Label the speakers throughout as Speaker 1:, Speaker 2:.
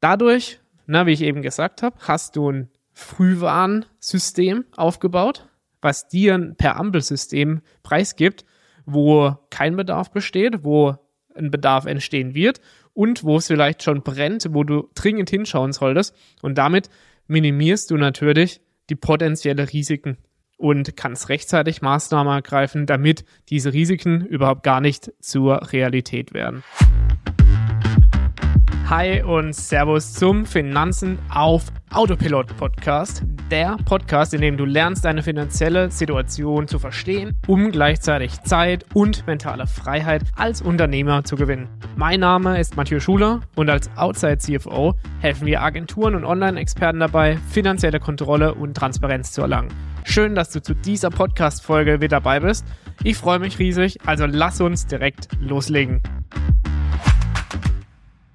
Speaker 1: Dadurch, na, wie ich eben gesagt habe, hast du ein Frühwarnsystem aufgebaut, was dir per Ampelsystem preisgibt, wo kein Bedarf besteht, wo ein Bedarf entstehen wird und wo es vielleicht schon brennt, wo du dringend hinschauen solltest. Und damit minimierst du natürlich die potenzielle Risiken und kannst rechtzeitig Maßnahmen ergreifen, damit diese Risiken überhaupt gar nicht zur Realität werden. Hi und Servus zum Finanzen auf Autopilot Podcast. Der Podcast, in dem du lernst, deine finanzielle Situation zu verstehen, um gleichzeitig Zeit und mentale Freiheit als Unternehmer zu gewinnen. Mein Name ist Mathieu Schuler und als Outside CFO helfen wir Agenturen und Online-Experten dabei, finanzielle Kontrolle und Transparenz zu erlangen. Schön, dass du zu dieser Podcast-Folge wieder dabei bist. Ich freue mich riesig, also lass uns direkt loslegen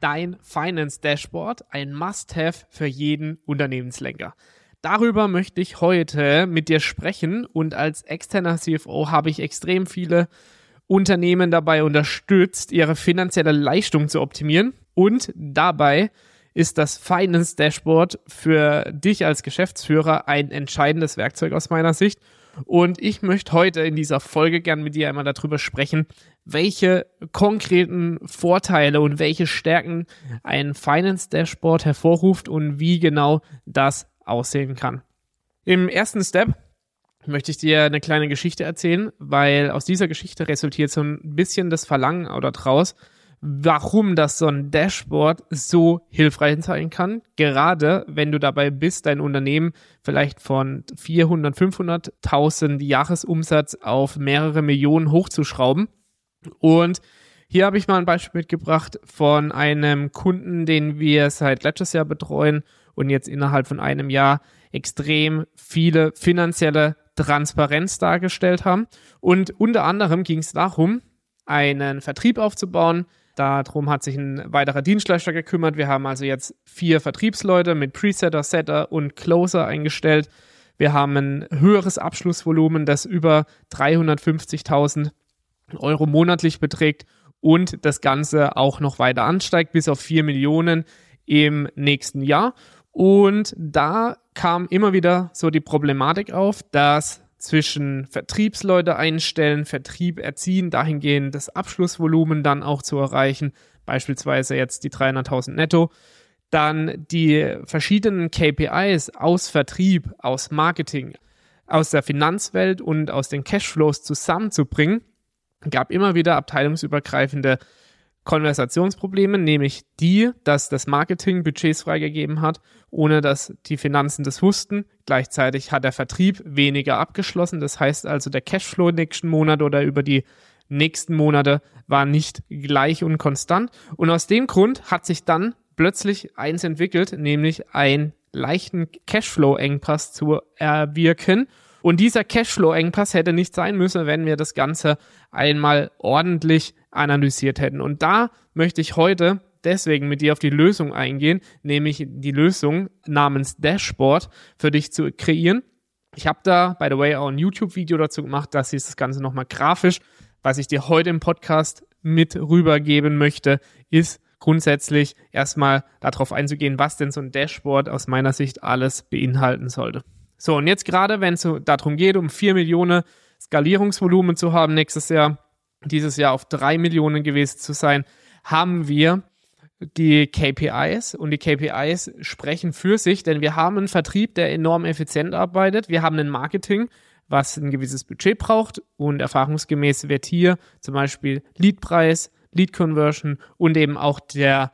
Speaker 1: dein Finance Dashboard ein Must-Have für jeden Unternehmenslenker. Darüber möchte ich heute mit dir sprechen und als externer CFO habe ich extrem viele Unternehmen dabei unterstützt, ihre finanzielle Leistung zu optimieren und dabei ist das Finance Dashboard für dich als Geschäftsführer ein entscheidendes Werkzeug aus meiner Sicht und ich möchte heute in dieser Folge gern mit dir einmal darüber sprechen, welche konkreten Vorteile und welche Stärken ein Finance Dashboard hervorruft und wie genau das aussehen kann. Im ersten Step möchte ich dir eine kleine Geschichte erzählen, weil aus dieser Geschichte resultiert so ein bisschen das Verlangen oder draus, warum das so ein Dashboard so hilfreich sein kann, gerade wenn du dabei bist, dein Unternehmen vielleicht von 400, 500.000 Jahresumsatz auf mehrere Millionen hochzuschrauben. Und hier habe ich mal ein Beispiel mitgebracht von einem Kunden, den wir seit letztes Jahr betreuen und jetzt innerhalb von einem Jahr extrem viele finanzielle Transparenz dargestellt haben. Und unter anderem ging es darum, einen Vertrieb aufzubauen, Darum hat sich ein weiterer Dienstleister gekümmert. Wir haben also jetzt vier Vertriebsleute mit Presetter, Setter und Closer eingestellt. Wir haben ein höheres Abschlussvolumen, das über 350.000 Euro monatlich beträgt und das Ganze auch noch weiter ansteigt bis auf 4 Millionen im nächsten Jahr. Und da kam immer wieder so die Problematik auf, dass zwischen Vertriebsleute einstellen, Vertrieb erziehen, dahingehend das Abschlussvolumen dann auch zu erreichen, beispielsweise jetzt die 300.000 netto, dann die verschiedenen KPIs aus Vertrieb, aus Marketing, aus der Finanzwelt und aus den Cashflows zusammenzubringen, gab immer wieder abteilungsübergreifende Konversationsprobleme, nämlich die, dass das Marketing Budgets freigegeben hat, ohne dass die Finanzen das wussten. Gleichzeitig hat der Vertrieb weniger abgeschlossen. Das heißt also, der Cashflow nächsten Monat oder über die nächsten Monate war nicht gleich und konstant. Und aus dem Grund hat sich dann plötzlich eins entwickelt, nämlich einen leichten Cashflow-Engpass zu erwirken. Und dieser Cashflow-Engpass hätte nicht sein müssen, wenn wir das Ganze einmal ordentlich analysiert hätten. Und da möchte ich heute deswegen mit dir auf die Lösung eingehen, nämlich die Lösung namens Dashboard für dich zu kreieren. Ich habe da, by the way, auch ein YouTube-Video dazu gemacht, dass ist das Ganze nochmal grafisch. Was ich dir heute im Podcast mit rübergeben möchte, ist grundsätzlich erstmal darauf einzugehen, was denn so ein Dashboard aus meiner Sicht alles beinhalten sollte. So, und jetzt gerade, wenn es so darum geht, um 4 Millionen Skalierungsvolumen zu haben nächstes Jahr, dieses Jahr auf 3 Millionen gewesen zu sein, haben wir die KPIs und die KPIs sprechen für sich, denn wir haben einen Vertrieb, der enorm effizient arbeitet. Wir haben ein Marketing, was ein gewisses Budget braucht und erfahrungsgemäß wird hier zum Beispiel Leadpreis, Lead Conversion und eben auch der,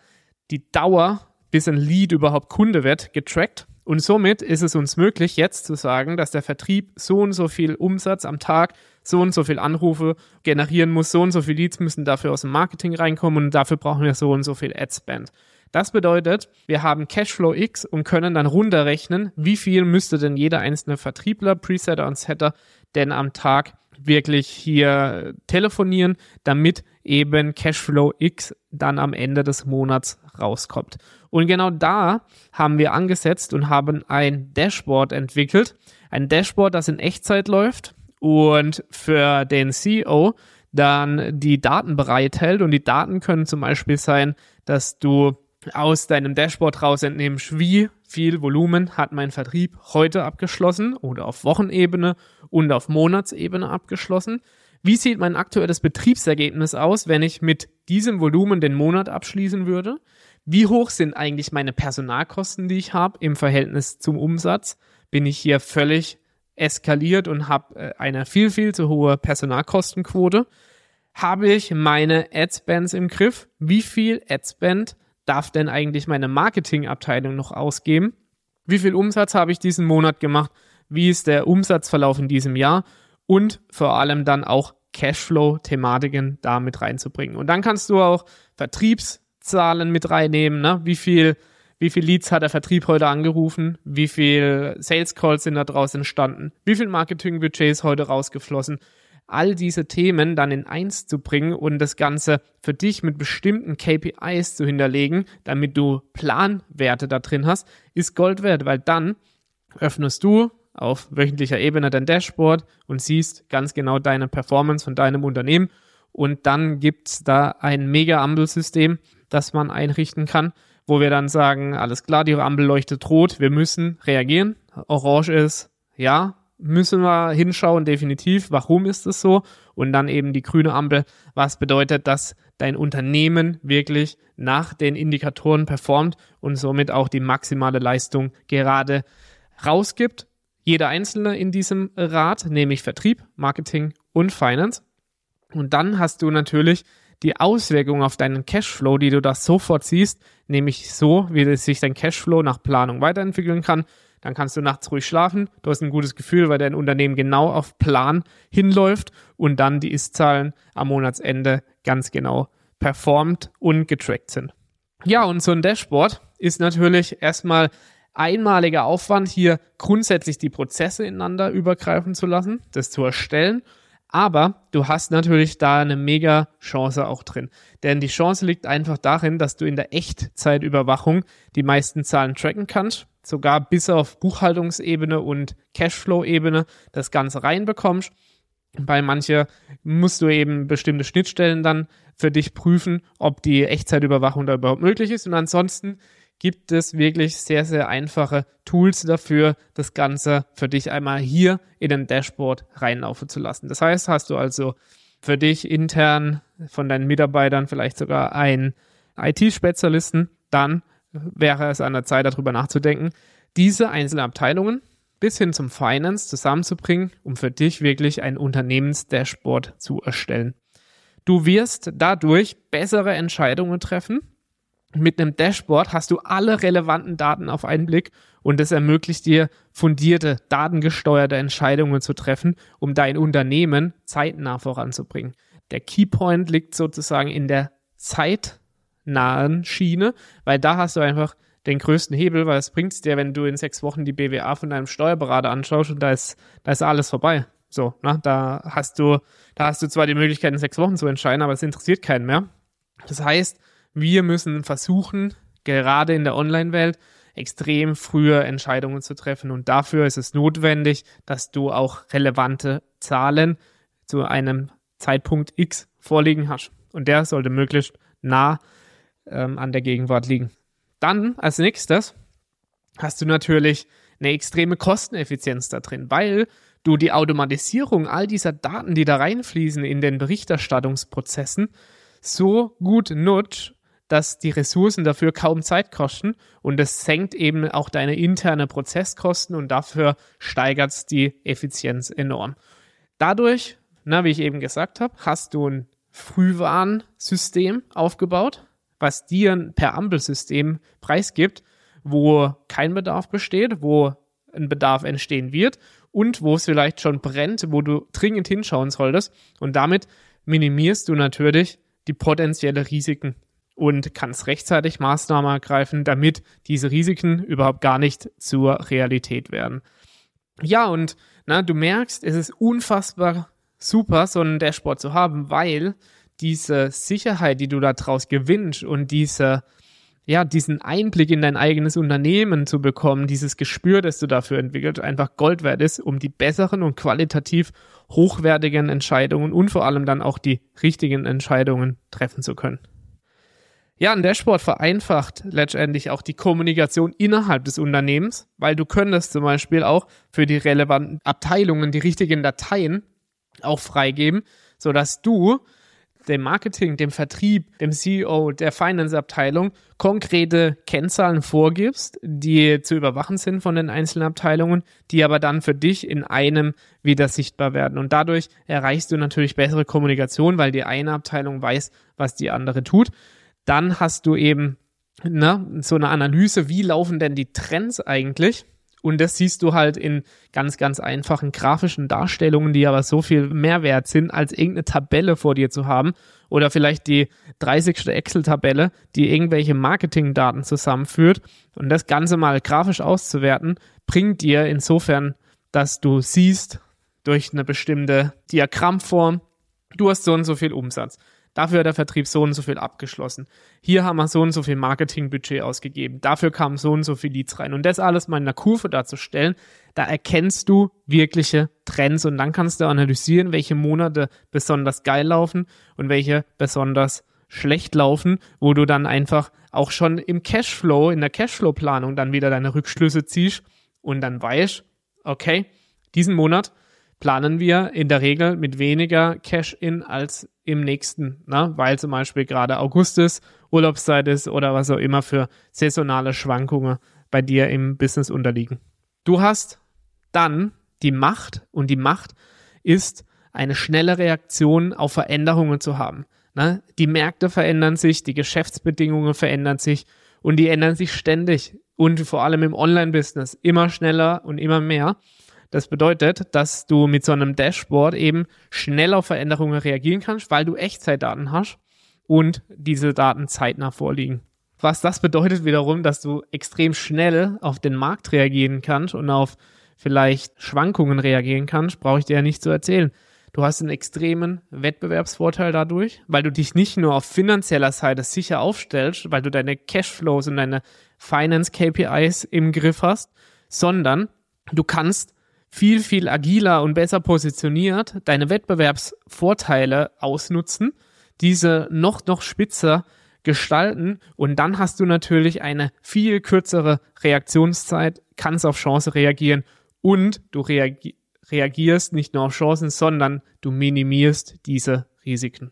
Speaker 1: die Dauer, bis ein Lead überhaupt Kunde wird, getrackt. Und somit ist es uns möglich, jetzt zu sagen, dass der Vertrieb so und so viel Umsatz am Tag, so und so viel Anrufe generieren muss, so und so viel Leads müssen dafür aus dem Marketing reinkommen und dafür brauchen wir so und so viel Ad-Spend. Das bedeutet, wir haben Cashflow X und können dann runterrechnen, wie viel müsste denn jeder einzelne Vertriebler, Presetter und Setter denn am Tag wirklich hier telefonieren, damit eben Cashflow X dann am Ende des Monats rauskommt. Und genau da haben wir angesetzt und haben ein Dashboard entwickelt. Ein Dashboard, das in Echtzeit läuft und für den CEO dann die Daten bereithält. Und die Daten können zum Beispiel sein, dass du aus deinem Dashboard raus entnimmst, wie viel Volumen hat mein Vertrieb heute abgeschlossen oder auf Wochenebene und auf Monatsebene abgeschlossen. Wie sieht mein aktuelles Betriebsergebnis aus, wenn ich mit diesem Volumen den Monat abschließen würde? Wie hoch sind eigentlich meine Personalkosten, die ich habe im Verhältnis zum Umsatz? Bin ich hier völlig eskaliert und habe äh, eine viel, viel zu hohe Personalkostenquote? Habe ich meine Adspends im Griff? Wie viel Adspend darf denn eigentlich meine Marketingabteilung noch ausgeben? Wie viel Umsatz habe ich diesen Monat gemacht? Wie ist der Umsatzverlauf in diesem Jahr? Und vor allem dann auch Cashflow-Thematiken da mit reinzubringen. Und dann kannst du auch Vertriebszahlen mit reinnehmen. Ne? Wie viel wie viel Leads hat der Vertrieb heute angerufen, wie viel Sales Calls sind da draus entstanden, wie viel Marketingbudget ist heute rausgeflossen? All diese Themen dann in eins zu bringen und das Ganze für dich mit bestimmten KPIs zu hinterlegen, damit du Planwerte da drin hast, ist Gold wert, weil dann öffnest du auf wöchentlicher Ebene dein Dashboard und siehst ganz genau deine Performance von deinem Unternehmen und dann gibt's da ein mega Ampelsystem, das man einrichten kann, wo wir dann sagen, alles klar, die Ampel leuchtet rot, wir müssen reagieren. Orange ist, ja, müssen wir hinschauen, definitiv. Warum ist es so? Und dann eben die grüne Ampel, was bedeutet, dass dein Unternehmen wirklich nach den Indikatoren performt und somit auch die maximale Leistung gerade rausgibt. Jeder Einzelne in diesem Rat, nämlich Vertrieb, Marketing und Finance. Und dann hast du natürlich die Auswirkungen auf deinen Cashflow, die du da sofort siehst, nämlich so, wie sich dein Cashflow nach Planung weiterentwickeln kann dann kannst du nachts ruhig schlafen. Du hast ein gutes Gefühl, weil dein Unternehmen genau auf Plan hinläuft und dann die Ist-Zahlen am Monatsende ganz genau performt und getrackt sind. Ja, und so ein Dashboard ist natürlich erstmal einmaliger Aufwand, hier grundsätzlich die Prozesse ineinander übergreifen zu lassen, das zu erstellen. Aber du hast natürlich da eine mega Chance auch drin. Denn die Chance liegt einfach darin, dass du in der Echtzeitüberwachung die meisten Zahlen tracken kannst sogar bis auf Buchhaltungsebene und Cashflow-Ebene das Ganze reinbekommst. Bei manche musst du eben bestimmte Schnittstellen dann für dich prüfen, ob die Echtzeitüberwachung da überhaupt möglich ist. Und ansonsten gibt es wirklich sehr, sehr einfache Tools dafür, das Ganze für dich einmal hier in den Dashboard reinlaufen zu lassen. Das heißt, hast du also für dich intern von deinen Mitarbeitern vielleicht sogar einen IT-Spezialisten, dann wäre es an der Zeit, darüber nachzudenken, diese einzelnen Abteilungen bis hin zum Finance zusammenzubringen, um für dich wirklich ein Unternehmensdashboard zu erstellen. Du wirst dadurch bessere Entscheidungen treffen. Mit einem Dashboard hast du alle relevanten Daten auf einen Blick und es ermöglicht dir fundierte, datengesteuerte Entscheidungen zu treffen, um dein Unternehmen zeitnah voranzubringen. Der Keypoint liegt sozusagen in der Zeit nahen Schiene, weil da hast du einfach den größten Hebel, weil es bringt dir, wenn du in sechs Wochen die BWA von deinem Steuerberater anschaust und da ist, da ist alles vorbei. So, ne? da hast du, da hast du zwar die Möglichkeit, in sechs Wochen zu entscheiden, aber es interessiert keinen mehr. Das heißt, wir müssen versuchen, gerade in der Online-Welt, extrem frühe Entscheidungen zu treffen. Und dafür ist es notwendig, dass du auch relevante Zahlen zu einem Zeitpunkt X vorliegen hast. Und der sollte möglichst nah ähm, an der Gegenwart liegen. Dann als nächstes hast du natürlich eine extreme Kosteneffizienz da drin, weil du die Automatisierung all dieser Daten, die da reinfließen in den Berichterstattungsprozessen, so gut nutzt, dass die Ressourcen dafür kaum Zeit kosten und es senkt eben auch deine interne Prozesskosten und dafür steigert es die Effizienz enorm. Dadurch, na, wie ich eben gesagt habe, hast du ein Frühwarnsystem aufgebaut, was dir per Ampelsystem preisgibt, wo kein Bedarf besteht, wo ein Bedarf entstehen wird und wo es vielleicht schon brennt, wo du dringend hinschauen solltest. Und damit minimierst du natürlich die potenzielle Risiken und kannst rechtzeitig Maßnahmen ergreifen, damit diese Risiken überhaupt gar nicht zur Realität werden. Ja, und na, du merkst, es ist unfassbar super, so einen Dashboard zu haben, weil diese Sicherheit, die du daraus gewinnst und diese, ja, diesen Einblick in dein eigenes Unternehmen zu bekommen, dieses Gespür, das du dafür entwickelt, einfach Gold wert ist, um die besseren und qualitativ hochwertigen Entscheidungen und vor allem dann auch die richtigen Entscheidungen treffen zu können. Ja, ein Dashboard vereinfacht letztendlich auch die Kommunikation innerhalb des Unternehmens, weil du könntest zum Beispiel auch für die relevanten Abteilungen die richtigen Dateien auch freigeben, sodass du dem Marketing, dem Vertrieb, dem CEO, der Finance-Abteilung konkrete Kennzahlen vorgibst, die zu überwachen sind von den einzelnen Abteilungen, die aber dann für dich in einem wieder sichtbar werden. Und dadurch erreichst du natürlich bessere Kommunikation, weil die eine Abteilung weiß, was die andere tut. Dann hast du eben ne, so eine Analyse, wie laufen denn die Trends eigentlich? Und das siehst du halt in ganz, ganz einfachen grafischen Darstellungen, die aber so viel mehr wert sind, als irgendeine Tabelle vor dir zu haben oder vielleicht die 30. Excel-Tabelle, die irgendwelche Marketingdaten zusammenführt. Und das Ganze mal grafisch auszuwerten, bringt dir insofern, dass du siehst durch eine bestimmte Diagrammform, du hast so und so viel Umsatz. Dafür hat der Vertrieb so und so viel abgeschlossen. Hier haben wir so und so viel Marketingbudget ausgegeben. Dafür kamen so und so viel Leads rein. Und das alles mal in einer Kurve darzustellen, da erkennst du wirkliche Trends und dann kannst du analysieren, welche Monate besonders geil laufen und welche besonders schlecht laufen, wo du dann einfach auch schon im Cashflow, in der Cashflow-Planung dann wieder deine Rückschlüsse ziehst und dann weißt, okay, diesen Monat planen wir in der Regel mit weniger Cash-in als im nächsten, ne? weil zum Beispiel gerade August ist, Urlaubszeit ist oder was auch immer für saisonale Schwankungen bei dir im Business unterliegen. Du hast dann die Macht und die Macht ist eine schnelle Reaktion auf Veränderungen zu haben. Ne? Die Märkte verändern sich, die Geschäftsbedingungen verändern sich und die ändern sich ständig und vor allem im Online-Business immer schneller und immer mehr. Das bedeutet, dass du mit so einem Dashboard eben schnell auf Veränderungen reagieren kannst, weil du Echtzeitdaten hast und diese Daten zeitnah vorliegen. Was das bedeutet wiederum, dass du extrem schnell auf den Markt reagieren kannst und auf vielleicht Schwankungen reagieren kannst, brauche ich dir ja nicht zu erzählen. Du hast einen extremen Wettbewerbsvorteil dadurch, weil du dich nicht nur auf finanzieller Seite sicher aufstellst, weil du deine Cashflows und deine Finance KPIs im Griff hast, sondern du kannst viel, viel agiler und besser positioniert deine Wettbewerbsvorteile ausnutzen, diese noch, noch spitzer gestalten und dann hast du natürlich eine viel kürzere Reaktionszeit, kannst auf Chance reagieren und du reagi reagierst nicht nur auf Chancen, sondern du minimierst diese Risiken.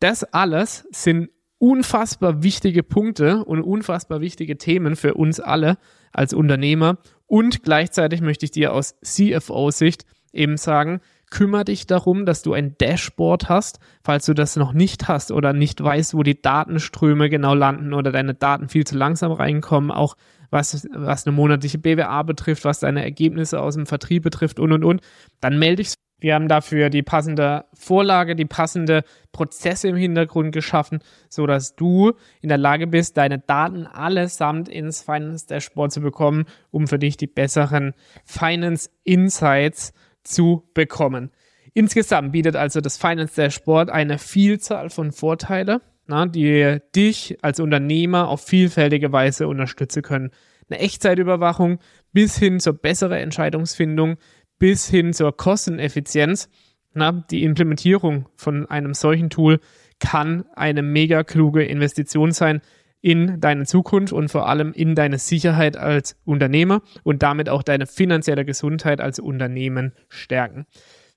Speaker 1: Das alles sind unfassbar wichtige Punkte und unfassbar wichtige Themen für uns alle als Unternehmer. Und gleichzeitig möchte ich dir aus CFO-Sicht eben sagen, kümmere dich darum, dass du ein Dashboard hast, falls du das noch nicht hast oder nicht weißt, wo die Datenströme genau landen oder deine Daten viel zu langsam reinkommen, auch was, was eine monatliche BWA betrifft, was deine Ergebnisse aus dem Vertrieb betrifft und und und, dann melde dich wir haben dafür die passende Vorlage, die passende Prozesse im Hintergrund geschaffen, so dass du in der Lage bist, deine Daten allesamt ins Finance Dashboard zu bekommen, um für dich die besseren Finance Insights zu bekommen. Insgesamt bietet also das Finance Dashboard eine Vielzahl von Vorteile, na, die dich als Unternehmer auf vielfältige Weise unterstützen können. Eine Echtzeitüberwachung bis hin zur besseren Entscheidungsfindung, bis hin zur Kosteneffizienz. Na, die Implementierung von einem solchen Tool kann eine mega kluge Investition sein in deine Zukunft und vor allem in deine Sicherheit als Unternehmer und damit auch deine finanzielle Gesundheit als Unternehmen stärken.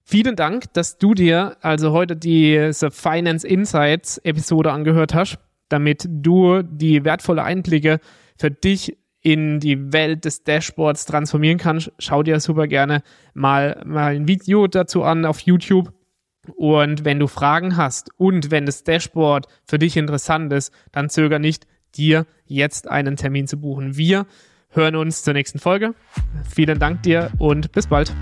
Speaker 1: Vielen Dank, dass du dir also heute diese Finance Insights Episode angehört hast, damit du die wertvolle Einblicke für dich in die Welt des Dashboards transformieren kannst, schau dir super gerne mal, mal ein Video dazu an auf YouTube. Und wenn du Fragen hast und wenn das Dashboard für dich interessant ist, dann zöger nicht, dir jetzt einen Termin zu buchen. Wir hören uns zur nächsten Folge. Vielen Dank dir und bis bald.